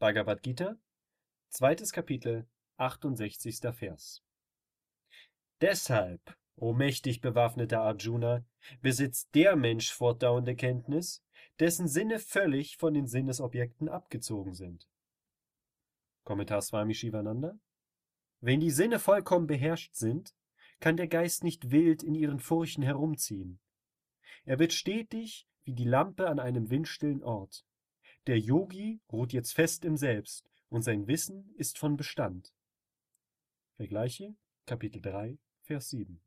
Bhagavad Gita, zweites Kapitel, 68. Vers. Deshalb, o mächtig bewaffneter Arjuna, besitzt der Mensch fortdauernde Kenntnis, dessen Sinne völlig von den Sinnesobjekten abgezogen sind. Kommentar Swami Shivananda Wenn die Sinne vollkommen beherrscht sind, kann der Geist nicht wild in ihren Furchen herumziehen. Er wird stetig wie die Lampe an einem windstillen Ort. Der Yogi ruht jetzt fest im Selbst und sein Wissen ist von Bestand. Vergleiche Kapitel 3, Vers 7